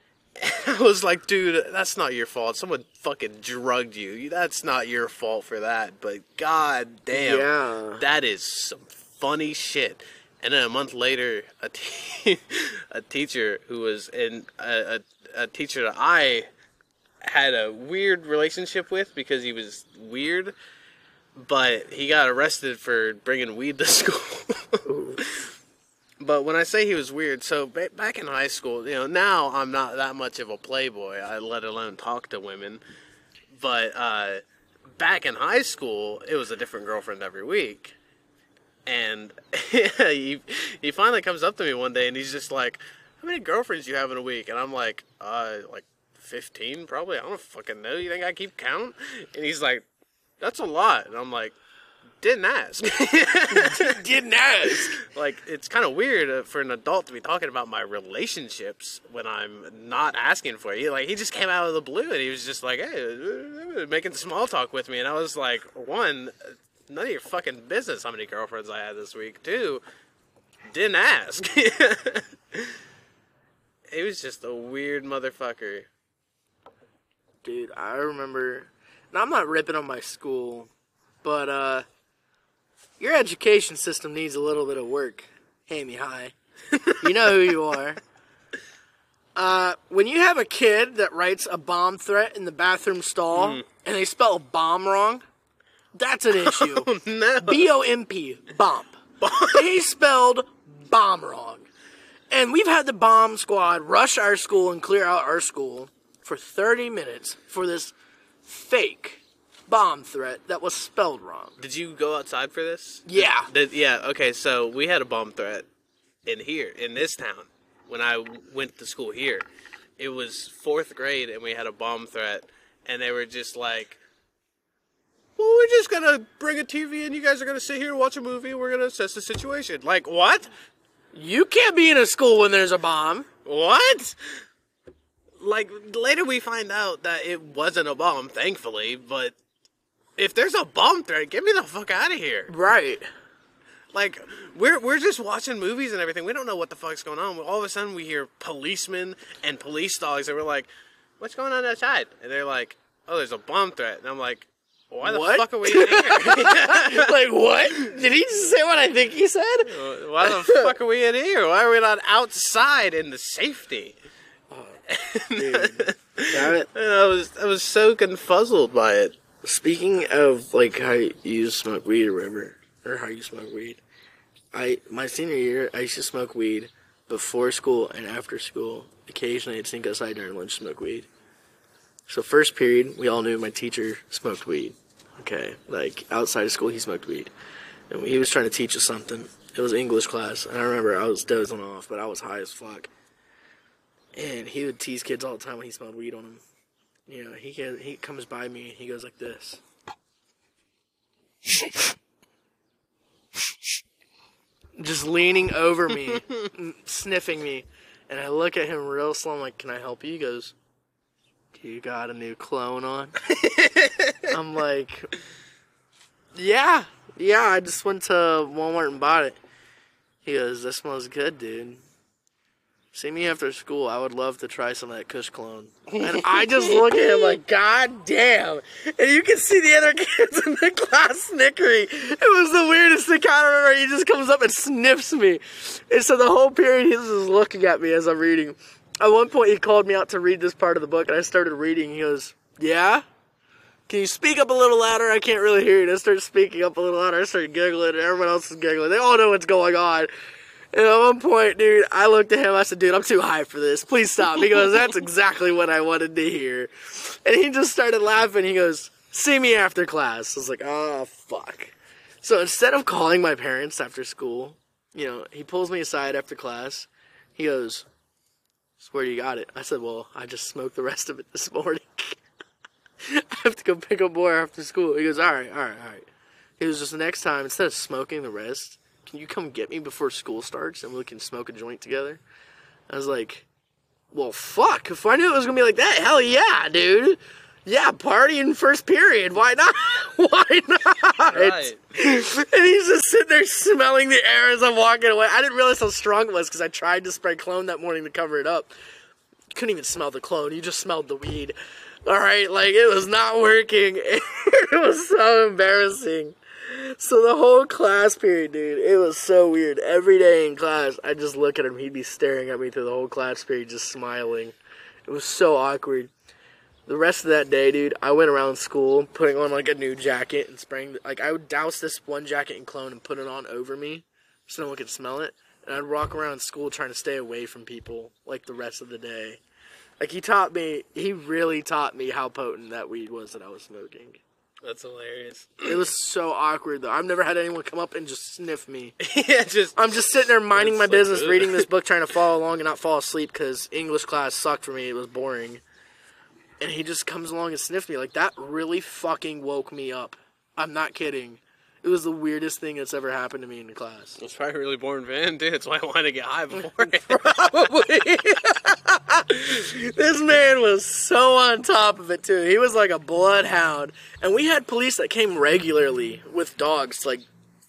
<laughs> I was like, dude, that's not your fault. Someone fucking drugged you. That's not your fault for that. But god damn. Yeah. That is some funny shit. And then a month later, a, <laughs> a teacher who was in a, a, a teacher that I had a weird relationship with because he was weird, but he got arrested for bringing weed to <laughs> school. but when I say he was weird, so ba- back in high school, you know, now I'm not that much of a playboy, I let alone talk to women. But uh, back in high school, it was a different girlfriend every week. And <laughs> he, he finally comes up to me one day and he's just like, How many girlfriends do you have in a week? And I'm like, uh, like 15 probably. I don't fucking know. You think I keep count? And he's like, That's a lot. And I'm like, Didn't ask. <laughs> Didn't ask. <laughs> like, it's kind of weird uh, for an adult to be talking about my relationships when I'm not asking for it. Like, he just came out of the blue and he was just like, Hey, uh, making small talk with me. And I was like, One, none of your fucking business how many girlfriends I had this week. Two, didn't ask. <laughs> he was just a weird motherfucker. Dude, I remember. Now I'm not ripping on my school, but uh, your education system needs a little bit of work. Hammy high. you know who you are. <laughs> Uh, when you have a kid that writes a bomb threat in the bathroom stall Mm. and they spell bomb wrong, that's an issue. <laughs> Oh, no. B O M P, bomb. they spelled bomb wrong. And we've had the bomb squad rush our school and clear out our school for 30 minutes for this fake bomb threat that was spelled wrong. Did you go outside for this? Yeah. Did, yeah, okay, so we had a bomb threat in here, in this town, when I went to school here. It was fourth grade, and we had a bomb threat, and they were just like, well, we're just gonna bring a TV, and you guys are gonna sit here and watch a movie, and we're gonna assess the situation. Like, what? You can't be in a school when there's a bomb. What? Like, later we find out that it wasn't a bomb, thankfully, but if there's a bomb threat, get me the fuck out of here. Right. Like we're we're just watching movies and everything. We don't know what the fuck's going on. All of a sudden, we hear policemen and police dogs, and we're like, "What's going on outside?" And they're like, "Oh, there's a bomb threat." And I'm like, "Why the What? fuck are we <laughs> in here? <laughs> like, what? Did he just say what I think he said? Uh, why the fuck are we in here? Why are we not outside in the safety?" Oh, dude. <laughs> Damn it. And I was I was so confuzzled by it. Speaking of like how you smoke weed or whatever, or how you smoke weed, I my senior year I used to smoke weed before school and after school. Occasionally I'd sneak outside during lunch to smoke weed. So first period, we all knew my teacher smoked weed. Okay, like outside of school he smoked weed, and he was trying to teach us something. It was English class, and I remember I was dozing off, but I was high as fuck. And he would tease kids all the time when he smelled weed on them. You know, he can, he comes by me and he goes like this. Just leaning over me, <laughs> sniffing me, and I look at him real slow. I'm like, "Can I help you?" He goes, "Do you got a new clone on?" <laughs> I'm like, "Yeah, yeah. I just went to Walmart and bought it." He goes, "That smells good, dude." See me after school. I would love to try some of that Kush clone. And I just look at him like, God damn. And you can see the other <laughs> kids in the class snickering. It was the weirdest thing. I remember. He just comes up and sniffs me. And so the whole period, he's just looking at me as I'm reading. At one point, he called me out to read this part of the book, and I started reading. He goes, Yeah? Can you speak up a little louder? I can't really hear you. And I start speaking up a little louder. I start giggling, and everyone else is giggling. They all know what's going on. And at one point, dude, I looked at him. I said, dude, I'm too high for this. Please stop. He goes, that's <laughs> exactly what I wanted to hear. And he just started laughing. He goes, see me after class. I was like, oh, fuck. So instead of calling my parents after school, you know, he pulls me aside after class. He goes, swear you got it. I said, well, I just smoked the rest of it this morning. <laughs> I have to go pick up more after school. He goes, all right, all right, all right. He goes, just the next time, instead of smoking the rest, can you come get me before school starts and we can smoke a joint together? I was like, well, fuck. If I knew it was gonna be like that, hell yeah, dude. Yeah, party in first period. Why not? <laughs> Why not? Right. And he's just sitting there smelling the air as I'm walking away. I didn't realize how strong it was because I tried to spray clone that morning to cover it up. You couldn't even smell the clone. You just smelled the weed. All right, like it was not working. <laughs> it was so embarrassing. So the whole class period, dude, it was so weird. Every day in class, I just look at him. He'd be staring at me through the whole class period, just smiling. It was so awkward. The rest of that day, dude, I went around school putting on like a new jacket and spraying. Like I would douse this one jacket in clone and put it on over me, so no one could smell it. And I'd walk around school trying to stay away from people like the rest of the day. Like he taught me, he really taught me how potent that weed was that I was smoking. That's hilarious. It was so awkward though. I've never had anyone come up and just sniff me. <laughs> yeah, just I'm just sitting there minding my so business, good. reading this book, trying to follow along and not fall asleep because English class sucked for me. It was boring. And he just comes along and sniffed me. Like, that really fucking woke me up. I'm not kidding. It was the weirdest thing that's ever happened to me in the class. It's probably really boring, Van. Dude, that's why I wanted to get high before. <laughs> Probably. <laughs> this man was so on top of it, too. He was like a bloodhound. And we had police that came regularly with dogs, to, like,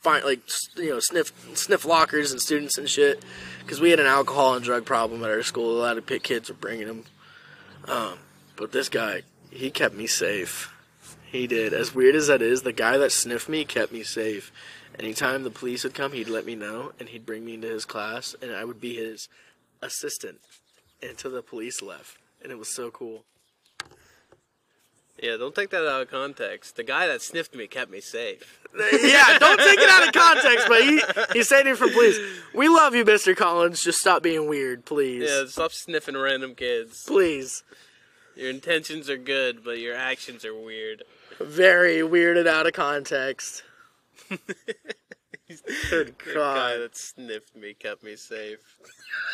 find, like, you know, sniff, sniff lockers and students and shit. Because we had an alcohol and drug problem at our school. A lot of pit kids were bringing them. Um, but this guy, he kept me safe. He did. As weird as that is, the guy that sniffed me kept me safe. Anytime the police would come, he'd let me know and he'd bring me into his class and I would be his assistant until the police left. And it was so cool. yeah, don't take that out of context. The guy that sniffed me kept me safe. <laughs> yeah, don't take it out of context, but he, he's saying it for police. We love you, Mr. Collins. Just stop being weird, please. Yeah, stop sniffing random kids. Please. Your intentions are good, but your actions are weird. Very weirded out of context. <laughs> Good The guy that sniffed me kept me safe.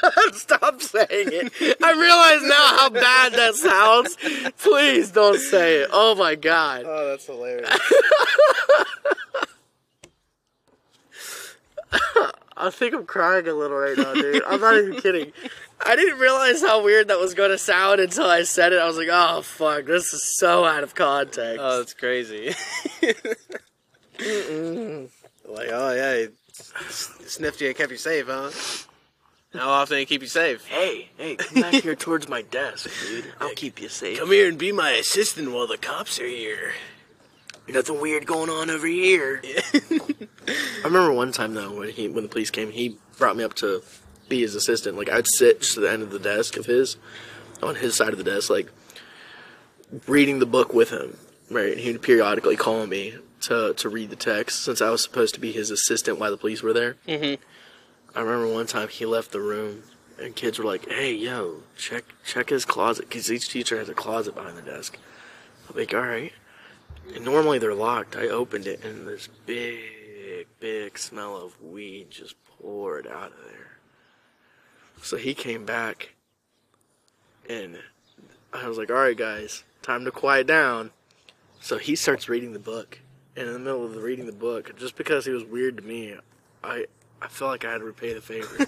<laughs> Stop saying it. I realize now how bad that sounds. Please don't say it. Oh my god. Oh, that's hilarious. <laughs> I think I'm crying a little right now, dude. I'm not even kidding. I didn't realize how weird that was going to sound until I said it. I was like, oh fuck, this is so out of context. oh, that's crazy. <laughs> like, oh yeah, he s- sniffed you and kept you safe, huh? How often do you keep you safe? hey, hey, come back here towards my desk, dude. I'll keep you safe. Come here and be my assistant while the cops are here. Nothing weird going on over here. <laughs> I remember one time though when he when the police came, he brought me up to be his assistant. Like I'd sit just to the end of the desk of his, on his side of the desk, like reading the book with him. Right, and he'd periodically call me to to read the text since I was supposed to be his assistant while the police were there. Mhm. I remember one time he left the room and kids were like, "Hey, yo, check check his closet," because each teacher has a closet behind the desk. I'm like, "All right." And normally they're locked. I opened it and this big, big smell of weed just poured out of there. So he came back and I was like, all right, guys, time to quiet down. So he starts reading the book. And in the middle of the reading the book, just because he was weird to me, I, I felt like I had to repay the favor.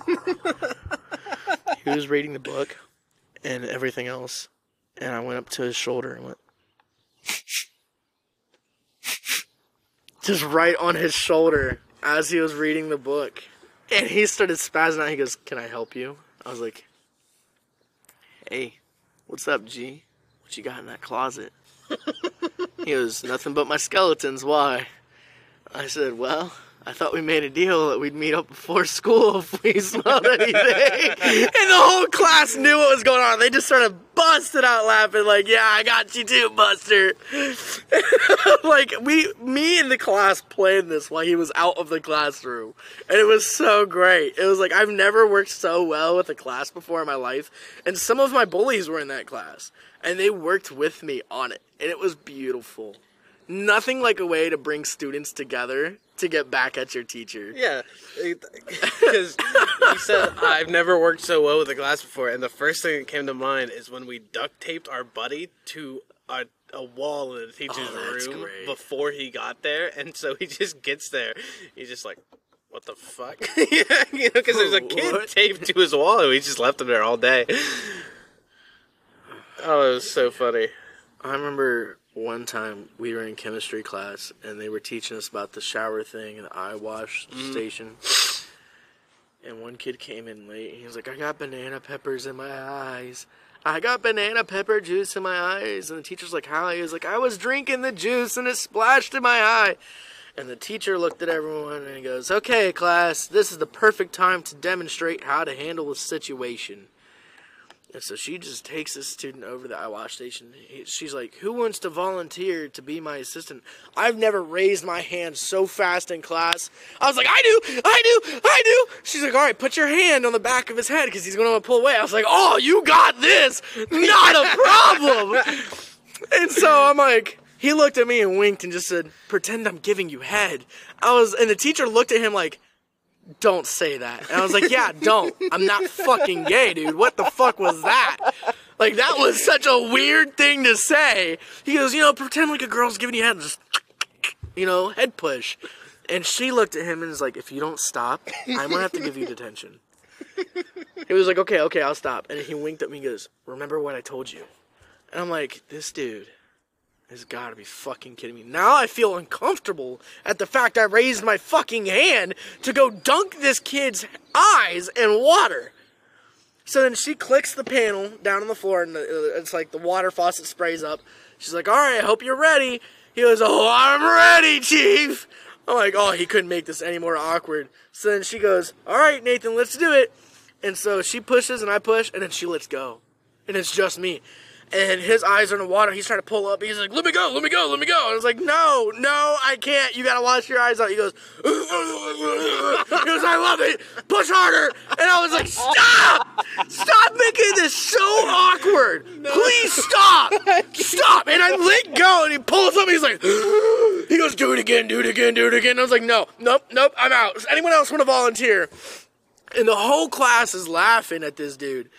<laughs> he was reading the book and everything else. And I went up to his shoulder and went, <laughs> just right on his shoulder as he was reading the book. And he started spazzing out. He goes, Can I help you? I was like, Hey, what's up, G? What you got in that closet? <laughs> he goes, Nothing but my skeletons. Why? I said, Well, I thought we made a deal that we'd meet up before school if we <laughs> smelled anything. and the whole class knew what was going on. They just started busting out laughing, like, yeah, I got you too, Buster. <laughs> like, we, me and the class planned this while he was out of the classroom. And it was so great. It was like, I've never worked so well with a class before in my life. And some of my bullies were in that class. And they worked with me on it. And it was beautiful nothing like a way to bring students together to get back at your teacher. Yeah, because he said I've never worked so well with a class before, and the first thing that came to mind is when we duct taped our buddy to a, a wall in the teacher's Oh, room great. before he got there, and so he just gets there, he's just like. What the fuck? yeah, <laughs> you know, because there's a <laughs> kid What? taped to his wall, and we just left him there all day. Oh, it was so funny. I remember one time we were in chemistry class and they were teaching us about the shower thing and the eye wash mm-hmm. station. And one kid came in late and he was like, I got banana peppers in my eyes. I got banana pepper juice in my eyes. And the teacher's like, How? He was like, I was drinking the juice and it splashed in my eye. And the teacher looked at everyone and he goes, Okay, class, this is the perfect time to demonstrate how to handle the situation. And so she just takes this student over to the wash station. He- She's like, Who wants to volunteer to be my assistant? I've never raised my hand so fast in class. I was like, I do, I do, I do. She's like, All right, put your hand on the back of his head because he's going to pull away. I was like, Oh, you got this. Not a problem. <laughs> and so I'm like, he looked at me and winked and just said, Pretend I'm giving you head. I was, and the teacher looked at him like, don't say that. And I was like, yeah, don't. I'm not fucking gay, dude. What the fuck was that? Like, that was such a weird thing to say. He goes, you know, pretend like a girl's giving you head, and just, you know, head push. And she looked at him and was like, if you don't stop, I'm gonna have to give you detention. He was like, okay, okay, I'll stop. And he winked at me and goes, remember what I told you? And I'm like, this dude has got to be fucking kidding me. Now I feel uncomfortable at the fact I raised my fucking hand to go dunk this kid's eyes in water. So then she clicks the panel down on the floor, and it's like the water faucet sprays up. She's like, "All right, I hope you're ready." He goes, "Oh, I'm ready, Chief." I'm like, "Oh, he couldn't make this any more awkward." So then she goes, "All right, Nathan, let's do it." And so she pushes and I push, and then she lets go, and it's just me. And his eyes are in the water. He's trying to pull up. He's like, "Let me go, let me go, let me go." And I was like, "No, no, I can't. You gotta wash your eyes out." He goes, <laughs> "He goes, I love it. Push harder." And I was like, "Stop! Stop making this so awkward. Please stop, <laughs> stop." And I let go, and he pulls up. He's like, <gasps> he goes, "Do it again, do it again, do it again." And I was like, "No, nope, nope. I'm out. Does anyone else want to volunteer?" And the whole class is laughing at this dude.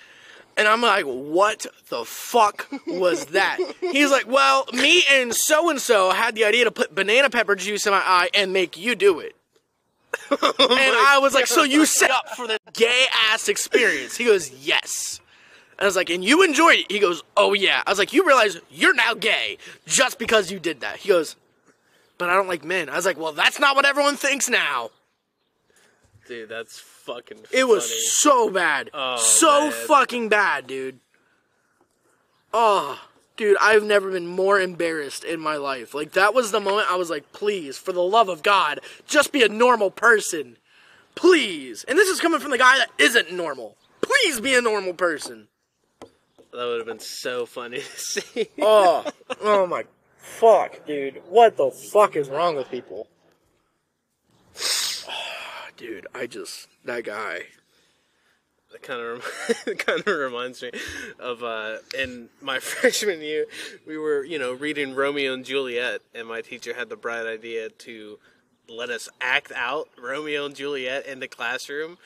And I'm like, what the fuck was that? He's like, well, me and so and so had the idea to put banana pepper juice in my eye and make you do it. <laughs> and I was like, so you set up for the gay ass experience? He goes, yes. And I was like, and you enjoyed it? He goes, oh yeah. I was like, you realize you're now gay just because you did that? He goes, but I don't like men. I was like, well, that's not what everyone thinks now. Dude, that's fucking It was so bad. Oh, so man. fucking bad, dude. Oh, dude, I've never been more embarrassed in my life. Like, that was the moment I was like, please, for the love of God, just be a normal person. Please. And this is coming from the guy that isn't normal. Please be a normal person. That would have been so funny <laughs> to see. Oh, oh my fuck, dude. What the fuck is wrong with people? Dude, I just, that guy. That kind of kind of reminds me of uh, in my <laughs> freshman year, we were you know reading Romeo and Juliet, and my teacher had the bright idea to let us act out Romeo and Juliet in the classroom,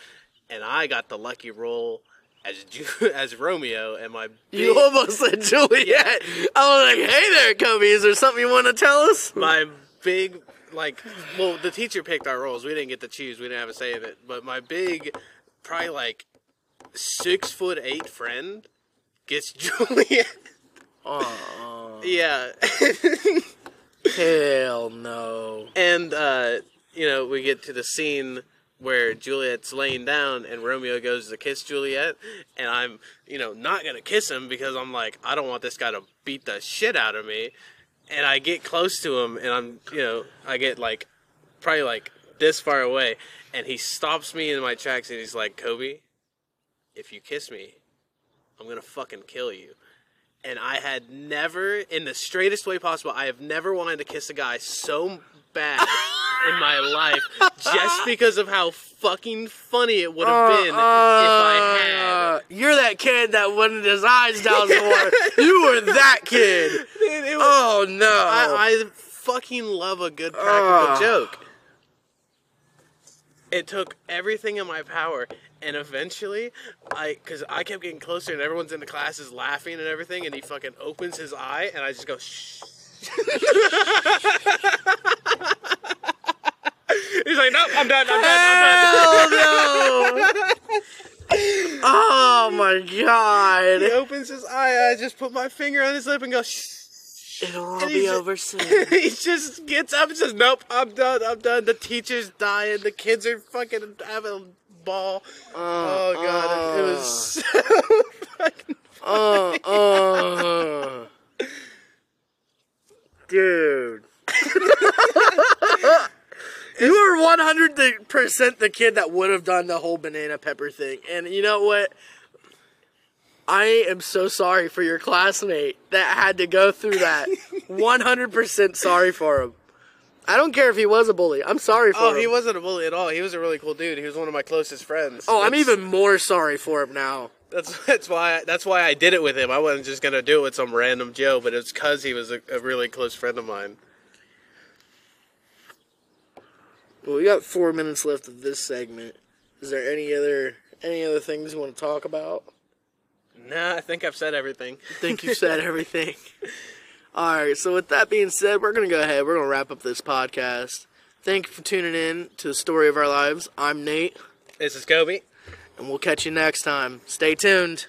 and I got the lucky role as Ju- <laughs> as Romeo, and my big, You almost said <laughs> Juliet. I was like, hey there, Cubby, is there something you want to tell us? my big like well the teacher picked our roles. We didn't get to choose. We didn't have a say in it. But my big probably like six foot eight friend gets <laughs> juliet Oh, yeah. Hell no. and uh you know we get to the scene where Juliet's laying down and Romeo goes to kiss Juliet, and I'm, you know, not gonna kiss him because I'm like, I don't want this guy to beat the shit out of me. And I get close to him, and I'm, you know, I get like, probably like this far away, and he stops me in my tracks, and he's like, Kobe, if you kiss me, I'm gonna fucking kill you. And I had never, in the straightest way possible, I have never wanted to kiss a guy so bad in my life just because of how fucking funny it would have been if I had. Uh, You're that kid that wanted his eyes down the more. you were that kid. <laughs> Dude, Oh no. I, I fucking love a good practical joke. It took everything in my power, and eventually, I because I kept getting closer, and everyone's in the class is laughing and everything, and he fucking opens his eye, and I just go shh. <laughs> He's like, nope, I'm done, I'm done, I'm done. Hell no. oh my god. He opens his eye, I just put my finger on his lip and go shh. It'll all And be he's- over soon. <laughs> he just gets up and says, "Nope, I'm done. I'm done." The teacher's dying. The kids are fucking having a ball. oh god, it was so <laughs> fucking. Uh, uh. Dude. <laughs> you were 100% the kid that would have done the whole banana pepper thing. And you know what? I am so sorry for your classmate that had to go through that. <laughs> 100% sorry for him. I don't care if he was a bully. I'm sorry for him. Oh, him. he wasn't a bully at all. He was a really cool dude. He was one of my closest friends. Oh, I'm even more sorry for him now. That's <laughs> that's why that's why I did it with him. I wasn't just gonna do it with some random Joe, but it's because he was a, a really close friend of mine. Well, we got four minutes left of this segment. Is there any other any other things you want to talk about? Nah, I think I've said everything. I think you've said everything. <laughs> All right. So with that being said, we're gonna go ahead. We're gonna wrap up this podcast. Thank you for tuning in to the story of our lives. I'm Nate, This is Kobe. and we'll catch you next time. Stay tuned.